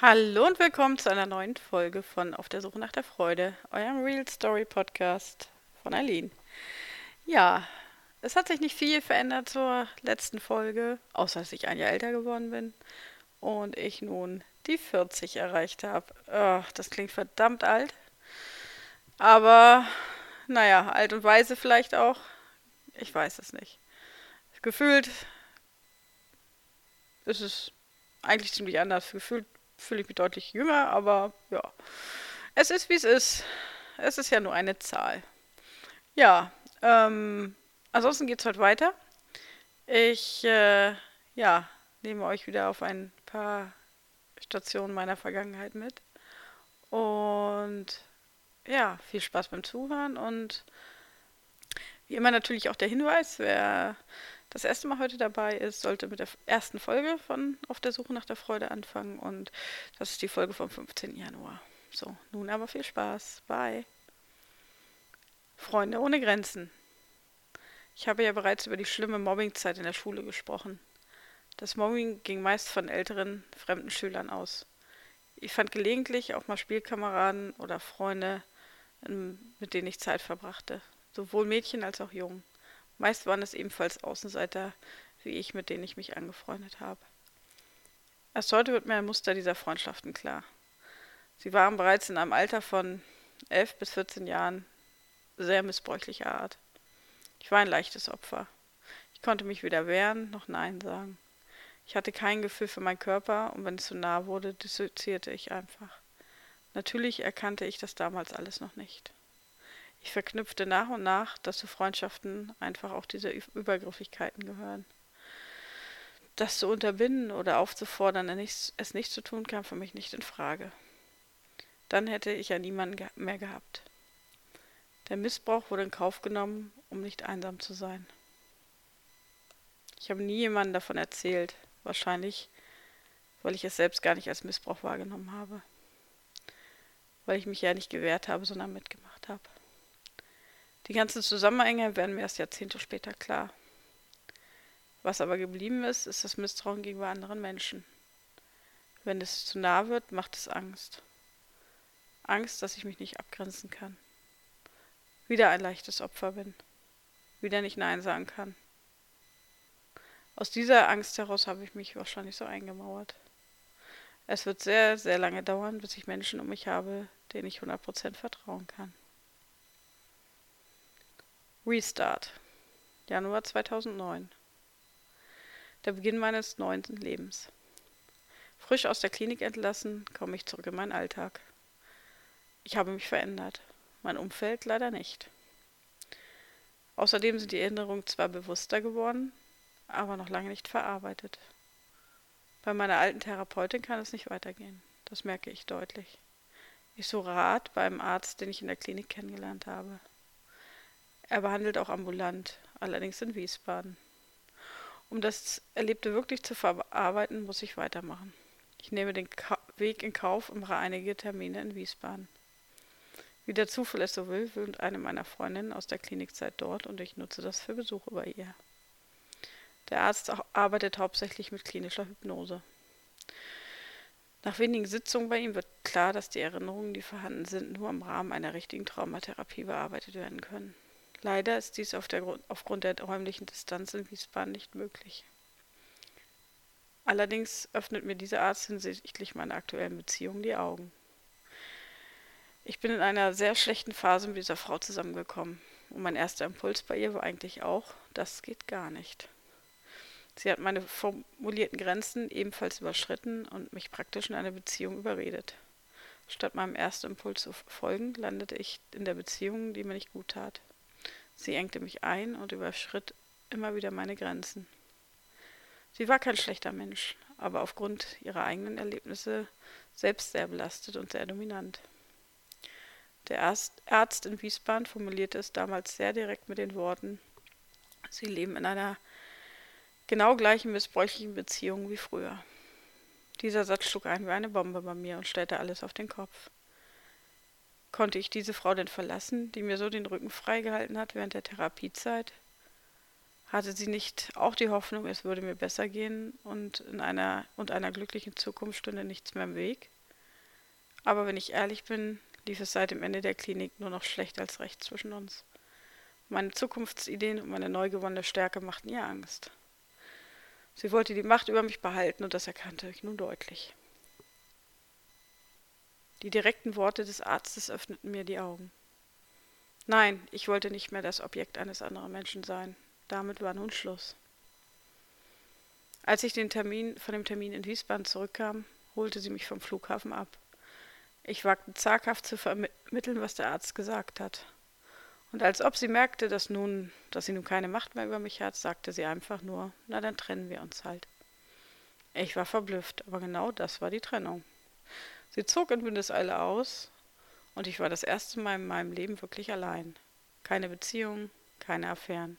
Hallo und willkommen zu einer neuen Folge von Auf der Suche nach der Freude, eurem Real Story Podcast von Aline. Ja, es hat sich nicht viel verändert zur letzten Folge, außer dass ich ein Jahr älter geworden bin und ich nun die 40 erreicht habe. Das klingt verdammt alt, aber naja, alt und weise vielleicht auch. Ich weiß es nicht. Gefühlt ist es eigentlich ziemlich anders. Gefühlt fühle ich mich deutlich jünger, aber ja. Es ist, wie es ist. Es ist ja nur eine Zahl. Ja, ähm, ansonsten geht es heute weiter. Ich, äh, ja, nehme euch wieder auf ein paar Stationen meiner Vergangenheit mit. Und ja, viel Spaß beim Zuhören und wie immer natürlich auch der Hinweis, wer das erste Mal heute dabei ist, sollte mit der ersten Folge von Auf der Suche nach der Freude anfangen. Und das ist die Folge vom 15. Januar. So, nun aber viel Spaß. Bye. Freunde ohne Grenzen. Ich habe ja bereits über die schlimme Mobbingzeit in der Schule gesprochen. Das Mobbing ging meist von älteren, fremden Schülern aus. Ich fand gelegentlich auch mal Spielkameraden oder Freunde, mit denen ich Zeit verbrachte. Sowohl Mädchen als auch Jungen. Meist waren es ebenfalls Außenseiter wie ich, mit denen ich mich angefreundet habe. Erst heute wird mir ein Muster dieser Freundschaften klar. Sie waren bereits in einem Alter von 11 bis 14 Jahren sehr missbräuchlicher Art. Ich war ein leichtes Opfer. Ich konnte mich weder wehren noch Nein sagen. Ich hatte kein Gefühl für meinen Körper und wenn es zu nah wurde, dissoziierte ich einfach. Natürlich erkannte ich das damals alles noch nicht. Ich verknüpfte nach und nach, dass zu Freundschaften einfach auch diese Übergriffigkeiten gehören. Das zu unterbinden oder aufzufordern, es nicht zu tun, kam für mich nicht in Frage. Dann hätte ich ja niemanden mehr gehabt. Der Missbrauch wurde in Kauf genommen, um nicht einsam zu sein. Ich habe nie jemandem davon erzählt, wahrscheinlich, weil ich es selbst gar nicht als Missbrauch wahrgenommen habe. Weil ich mich ja nicht gewehrt habe, sondern mitgemacht habe. Die ganzen Zusammenhänge werden mir erst Jahrzehnte später klar. Was aber geblieben ist, ist das Misstrauen gegenüber anderen Menschen. Wenn es zu nah wird, macht es Angst. Angst, dass ich mich nicht abgrenzen kann. Wieder ein leichtes Opfer bin. Wieder nicht Nein sagen kann. Aus dieser Angst heraus habe ich mich wahrscheinlich so eingemauert. Es wird sehr, sehr lange dauern, bis ich Menschen um mich habe, denen ich 100% vertrauen kann. Restart. Januar 2009. Der Beginn meines neunten Lebens. Frisch aus der Klinik entlassen, komme ich zurück in meinen Alltag. Ich habe mich verändert, mein Umfeld leider nicht. Außerdem sind die Erinnerungen zwar bewusster geworden, aber noch lange nicht verarbeitet. Bei meiner alten Therapeutin kann es nicht weitergehen. Das merke ich deutlich. Ich suche Rat bei einem Arzt, den ich in der Klinik kennengelernt habe. Er behandelt auch ambulant, allerdings in Wiesbaden. Um das Erlebte wirklich zu verarbeiten, muss ich weitermachen. Ich nehme den Ka Weg in Kauf und mache einige Termine in Wiesbaden. Wie der Zufall es so will, wohnt eine meiner Freundinnen aus der Klinikzeit dort und ich nutze das für Besuche bei ihr. Der Arzt arbeitet hauptsächlich mit klinischer Hypnose. Nach wenigen Sitzungen bei ihm wird klar, dass die Erinnerungen, die vorhanden sind, nur im Rahmen einer richtigen Traumatherapie bearbeitet werden können. Leider ist dies auf der, aufgrund der räumlichen Distanz in Wiesbaden nicht möglich. Allerdings öffnet mir dieser Arzt hinsichtlich meiner aktuellen Beziehung die Augen. Ich bin in einer sehr schlechten Phase mit dieser Frau zusammengekommen. Und mein erster Impuls bei ihr war eigentlich auch, das geht gar nicht. Sie hat meine formulierten Grenzen ebenfalls überschritten und mich praktisch in eine Beziehung überredet. Statt meinem ersten Impuls zu folgen, landete ich in der Beziehung, die mir nicht gut tat. Sie engte mich ein und überschritt immer wieder meine Grenzen. Sie war kein schlechter Mensch, aber aufgrund ihrer eigenen Erlebnisse selbst sehr belastet und sehr dominant. Der Arzt in Wiesbaden formulierte es damals sehr direkt mit den Worten, Sie leben in einer genau gleichen missbräuchlichen Beziehung wie früher. Dieser Satz schlug ein wie eine Bombe bei mir und stellte alles auf den Kopf. Konnte ich diese Frau denn verlassen, die mir so den Rücken freigehalten hat während der Therapiezeit? Hatte sie nicht auch die Hoffnung, es würde mir besser gehen und in einer und einer glücklichen Zukunft stünde nichts mehr im Weg? Aber wenn ich ehrlich bin, lief es seit dem Ende der Klinik nur noch schlecht als recht zwischen uns. Meine Zukunftsideen und meine neu gewonnene Stärke machten ihr Angst. Sie wollte die Macht über mich behalten und das erkannte ich nun deutlich. Die direkten Worte des Arztes öffneten mir die Augen. Nein, ich wollte nicht mehr das Objekt eines anderen Menschen sein. Damit war nun Schluss. Als ich den Termin, von dem Termin in Wiesbaden zurückkam, holte sie mich vom Flughafen ab. Ich wagte zaghaft zu vermitteln, was der Arzt gesagt hat. Und als ob sie merkte, dass nun, dass sie nun keine Macht mehr über mich hat, sagte sie einfach nur, na dann trennen wir uns halt. Ich war verblüfft, aber genau das war die Trennung. Sie zog in Windeseile aus und ich war das erste Mal in meinem Leben wirklich allein. Keine Beziehung, keine Affären.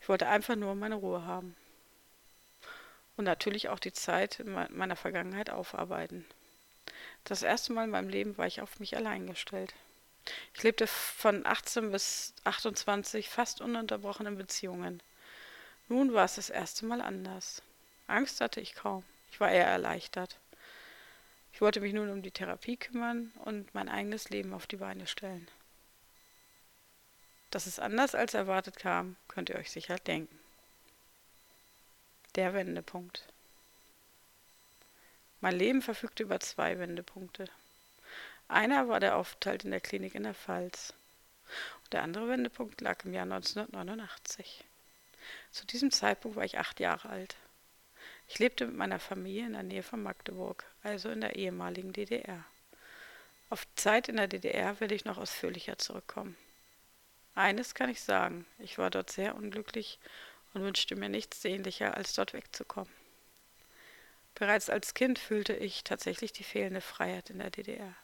Ich wollte einfach nur meine Ruhe haben. Und natürlich auch die Zeit in meiner Vergangenheit aufarbeiten. Das erste Mal in meinem Leben war ich auf mich allein gestellt. Ich lebte von 18 bis 28 fast ununterbrochen in Beziehungen. Nun war es das erste Mal anders. Angst hatte ich kaum. Ich war eher erleichtert. Ich wollte mich nun um die Therapie kümmern und mein eigenes Leben auf die Beine stellen. Dass es anders als erwartet kam, könnt ihr euch sicher denken. Der Wendepunkt. Mein Leben verfügte über zwei Wendepunkte. Einer war der Aufenthalt in der Klinik in der Pfalz. Und der andere Wendepunkt lag im Jahr 1989. Zu diesem Zeitpunkt war ich acht Jahre alt. Ich lebte mit meiner Familie in der Nähe von Magdeburg, also in der ehemaligen DDR. Auf Zeit in der DDR werde ich noch ausführlicher zurückkommen. Eines kann ich sagen, ich war dort sehr unglücklich und wünschte mir nichts sehnlicher, als dort wegzukommen. Bereits als Kind fühlte ich tatsächlich die fehlende Freiheit in der DDR.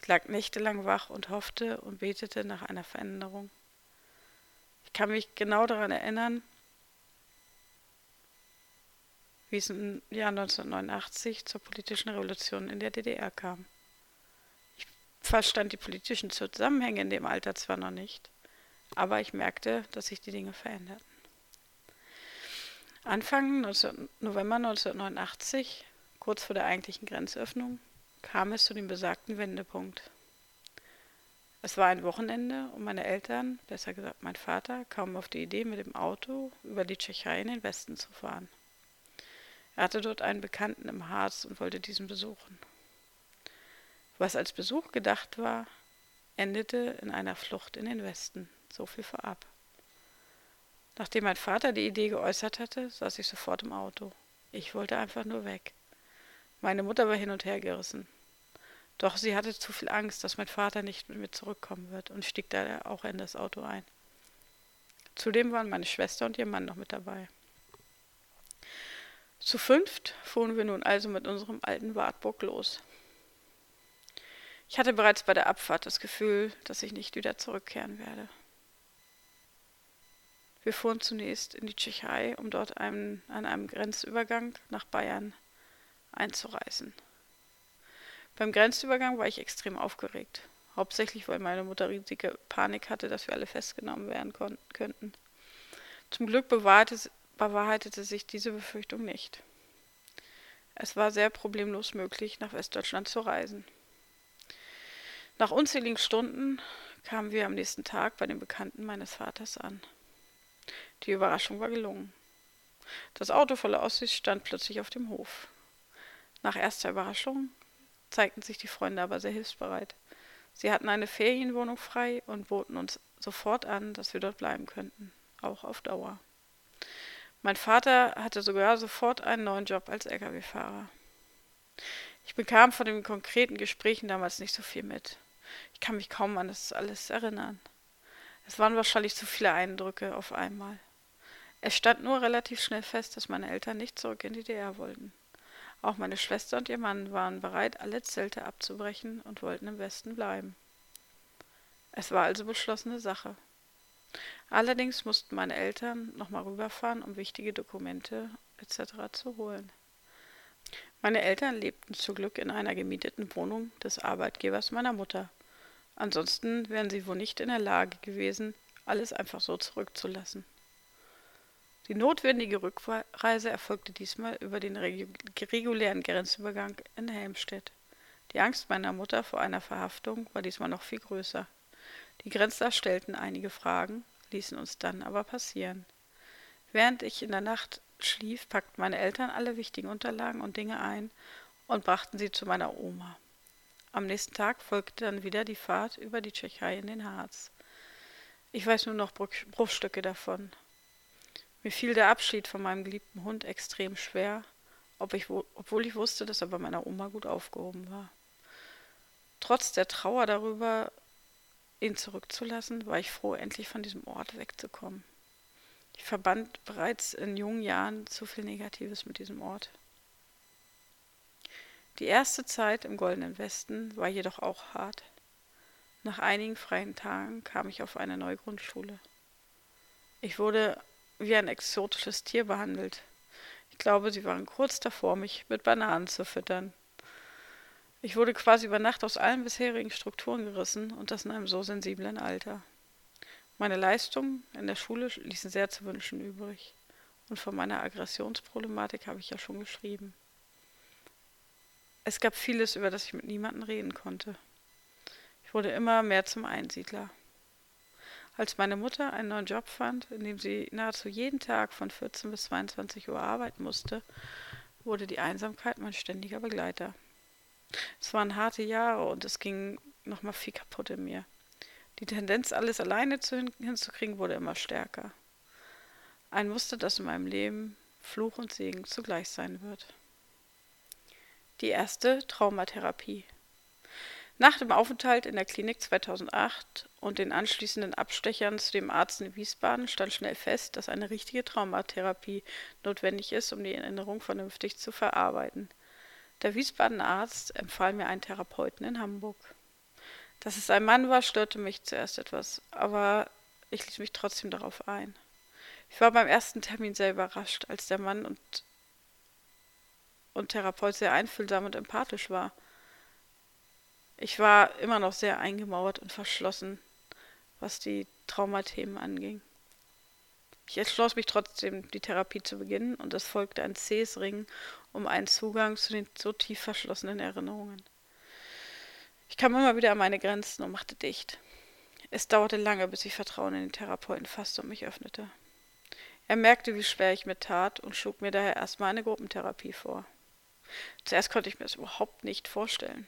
Ich lag nächtelang wach und hoffte und betete nach einer Veränderung. Ich kann mich genau daran erinnern, wie es im Jahr 1989 zur politischen Revolution in der DDR kam. Ich verstand die politischen Zusammenhänge in dem Alter zwar noch nicht, aber ich merkte, dass sich die Dinge veränderten. Anfang 19, November 1989, kurz vor der eigentlichen Grenzöffnung, kam es zu dem besagten Wendepunkt. Es war ein Wochenende und meine Eltern, besser gesagt mein Vater, kamen auf die Idee, mit dem Auto über die Tschechei in den Westen zu fahren. Er hatte dort einen Bekannten im Harz und wollte diesen besuchen. Was als Besuch gedacht war, endete in einer Flucht in den Westen. So viel vorab. Nachdem mein Vater die Idee geäußert hatte, saß ich sofort im Auto. Ich wollte einfach nur weg. Meine Mutter war hin und her gerissen. Doch sie hatte zu viel Angst, dass mein Vater nicht mit mir zurückkommen wird und stieg daher auch in das Auto ein. Zudem waren meine Schwester und ihr Mann noch mit dabei. Zu fünft fuhren wir nun also mit unserem alten Wartburg los. Ich hatte bereits bei der Abfahrt das Gefühl, dass ich nicht wieder zurückkehren werde. Wir fuhren zunächst in die Tschechei, um dort einen, an einem Grenzübergang nach Bayern einzureisen. Beim Grenzübergang war ich extrem aufgeregt. Hauptsächlich, weil meine Mutter riesige Panik hatte, dass wir alle festgenommen werden könnten. Zum Glück bewahrte, bewahrheitete sich diese Befürchtung nicht. Es war sehr problemlos möglich, nach Westdeutschland zu reisen. Nach unzähligen Stunden kamen wir am nächsten Tag bei den Bekannten meines Vaters an. Die Überraschung war gelungen. Das Auto voller Ossis stand plötzlich auf dem Hof. Nach erster Überraschung zeigten sich die Freunde aber sehr hilfsbereit. Sie hatten eine Ferienwohnung frei und boten uns sofort an, dass wir dort bleiben könnten, auch auf Dauer. Mein Vater hatte sogar sofort einen neuen Job als Lkw-Fahrer. Ich bekam von den konkreten Gesprächen damals nicht so viel mit. Ich kann mich kaum an das alles erinnern. Es waren wahrscheinlich zu viele Eindrücke auf einmal. Es stand nur relativ schnell fest, dass meine Eltern nicht zurück in die DDR wollten. Auch meine Schwester und ihr Mann waren bereit, alle Zelte abzubrechen und wollten im Westen bleiben. Es war also beschlossene Sache. Allerdings mussten meine Eltern nochmal rüberfahren, um wichtige Dokumente etc. zu holen. Meine Eltern lebten zum Glück in einer gemieteten Wohnung des Arbeitgebers meiner Mutter. Ansonsten wären sie wohl nicht in der Lage gewesen, alles einfach so zurückzulassen. Die notwendige Rückreise erfolgte diesmal über den regulären Grenzübergang in Helmstedt. Die Angst meiner Mutter vor einer Verhaftung war diesmal noch viel größer. Die Grenzler stellten einige Fragen, ließen uns dann aber passieren. Während ich in der Nacht schlief, packten meine Eltern alle wichtigen Unterlagen und Dinge ein und brachten sie zu meiner Oma. Am nächsten Tag folgte dann wieder die Fahrt über die Tschechei in den Harz. Ich weiß nur noch Bruchstücke davon. Mir fiel der Abschied von meinem geliebten Hund extrem schwer, obwohl ich wusste, dass er bei meiner Oma gut aufgehoben war. Trotz der Trauer darüber, ihn zurückzulassen, war ich froh, endlich von diesem Ort wegzukommen. Ich verband bereits in jungen Jahren zu viel Negatives mit diesem Ort. Die erste Zeit im Goldenen Westen war jedoch auch hart. Nach einigen freien Tagen kam ich auf eine neue Grundschule. Ich wurde wie ein exotisches Tier behandelt. Ich glaube, sie waren kurz davor, mich mit Bananen zu füttern. Ich wurde quasi über Nacht aus allen bisherigen Strukturen gerissen und das in einem so sensiblen Alter. Meine Leistungen in der Schule ließen sehr zu wünschen übrig. Und von meiner Aggressionsproblematik habe ich ja schon geschrieben. Es gab vieles, über das ich mit niemandem reden konnte. Ich wurde immer mehr zum Einsiedler. Als meine Mutter einen neuen Job fand, in dem sie nahezu jeden Tag von 14 bis 22 Uhr arbeiten musste, wurde die Einsamkeit mein ständiger Begleiter. Es waren harte Jahre und es ging nochmal viel kaputt in mir. Die Tendenz, alles alleine zu hin hinzukriegen, wurde immer stärker. Ein Muster, das in meinem Leben Fluch und Segen zugleich sein wird. Die erste Traumatherapie. Nach dem Aufenthalt in der Klinik 2008 und den anschließenden Abstechern zu dem Arzt in Wiesbaden stand schnell fest, dass eine richtige Traumatherapie notwendig ist, um die Erinnerung vernünftig zu verarbeiten. Der Wiesbadener Arzt empfahl mir einen Therapeuten in Hamburg. Dass es ein Mann war, störte mich zuerst etwas, aber ich ließ mich trotzdem darauf ein. Ich war beim ersten Termin sehr überrascht, als der Mann und, und Therapeut sehr einfühlsam und empathisch war. Ich war immer noch sehr eingemauert und verschlossen, was die Traumathemen anging. Ich entschloss mich trotzdem, die Therapie zu beginnen, und es folgte ein zähes Ringen um einen Zugang zu den so tief verschlossenen Erinnerungen. Ich kam immer wieder an meine Grenzen und machte dicht. Es dauerte lange, bis ich Vertrauen in den Therapeuten fasste und mich öffnete. Er merkte, wie schwer ich mir tat und schlug mir daher erstmal eine Gruppentherapie vor. Zuerst konnte ich mir das überhaupt nicht vorstellen.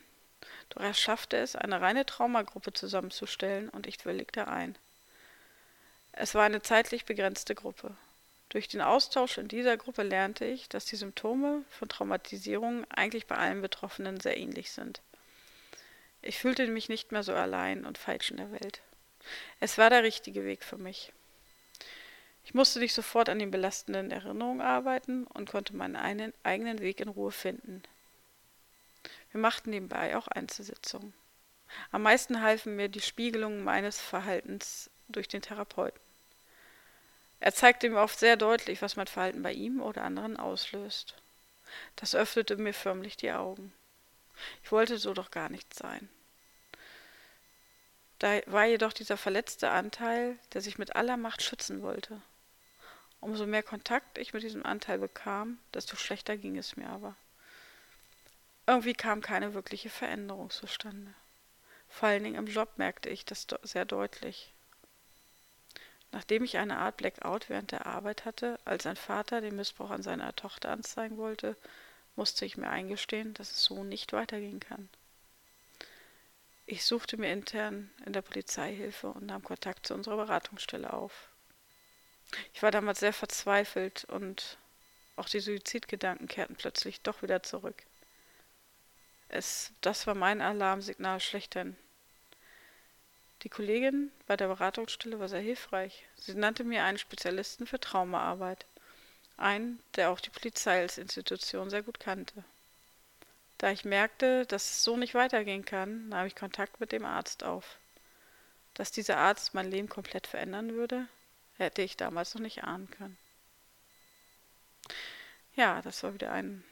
Doch er schaffte es, eine reine Traumagruppe zusammenzustellen und ich willigte ein. Es war eine zeitlich begrenzte Gruppe. Durch den Austausch in dieser Gruppe lernte ich, dass die Symptome von Traumatisierung eigentlich bei allen Betroffenen sehr ähnlich sind. Ich fühlte mich nicht mehr so allein und falsch in der Welt. Es war der richtige Weg für mich. Ich musste nicht sofort an den belastenden Erinnerungen arbeiten und konnte meinen eigenen Weg in Ruhe finden. Wir machten nebenbei auch Einzelsitzungen. Am meisten halfen mir die Spiegelungen meines Verhaltens durch den Therapeuten. Er zeigte mir oft sehr deutlich, was mein Verhalten bei ihm oder anderen auslöst. Das öffnete mir förmlich die Augen. Ich wollte so doch gar nicht sein. Da war jedoch dieser verletzte Anteil, der sich mit aller Macht schützen wollte. Umso mehr Kontakt ich mit diesem Anteil bekam, desto schlechter ging es mir aber. Irgendwie kam keine wirkliche Veränderung zustande. Vor allen Dingen im Job merkte ich das sehr deutlich. Nachdem ich eine Art Blackout während der Arbeit hatte, als ein Vater den Missbrauch an seiner Tochter anzeigen wollte, musste ich mir eingestehen, dass es so nicht weitergehen kann. Ich suchte mir intern in der Polizei Hilfe und nahm Kontakt zu unserer Beratungsstelle auf. Ich war damals sehr verzweifelt und auch die Suizidgedanken kehrten plötzlich doch wieder zurück. Es, das war mein Alarmsignal schlechthin. Die Kollegin bei der Beratungsstelle war sehr hilfreich. Sie nannte mir einen Spezialisten für Traumaarbeit. Einen, der auch die Polizei als Institution sehr gut kannte. Da ich merkte, dass es so nicht weitergehen kann, nahm ich Kontakt mit dem Arzt auf. Dass dieser Arzt mein Leben komplett verändern würde, hätte ich damals noch nicht ahnen können. Ja, das war wieder ein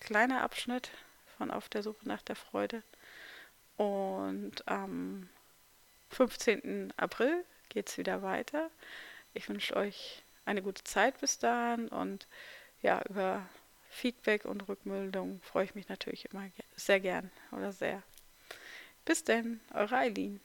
kleiner Abschnitt von Auf der Suche nach der Freude. Und am 15. April geht es wieder weiter. Ich wünsche euch eine gute Zeit bis dahin und ja, über Feedback und Rückmeldung freue ich mich natürlich immer sehr gern oder sehr. Bis denn, eure Eileen.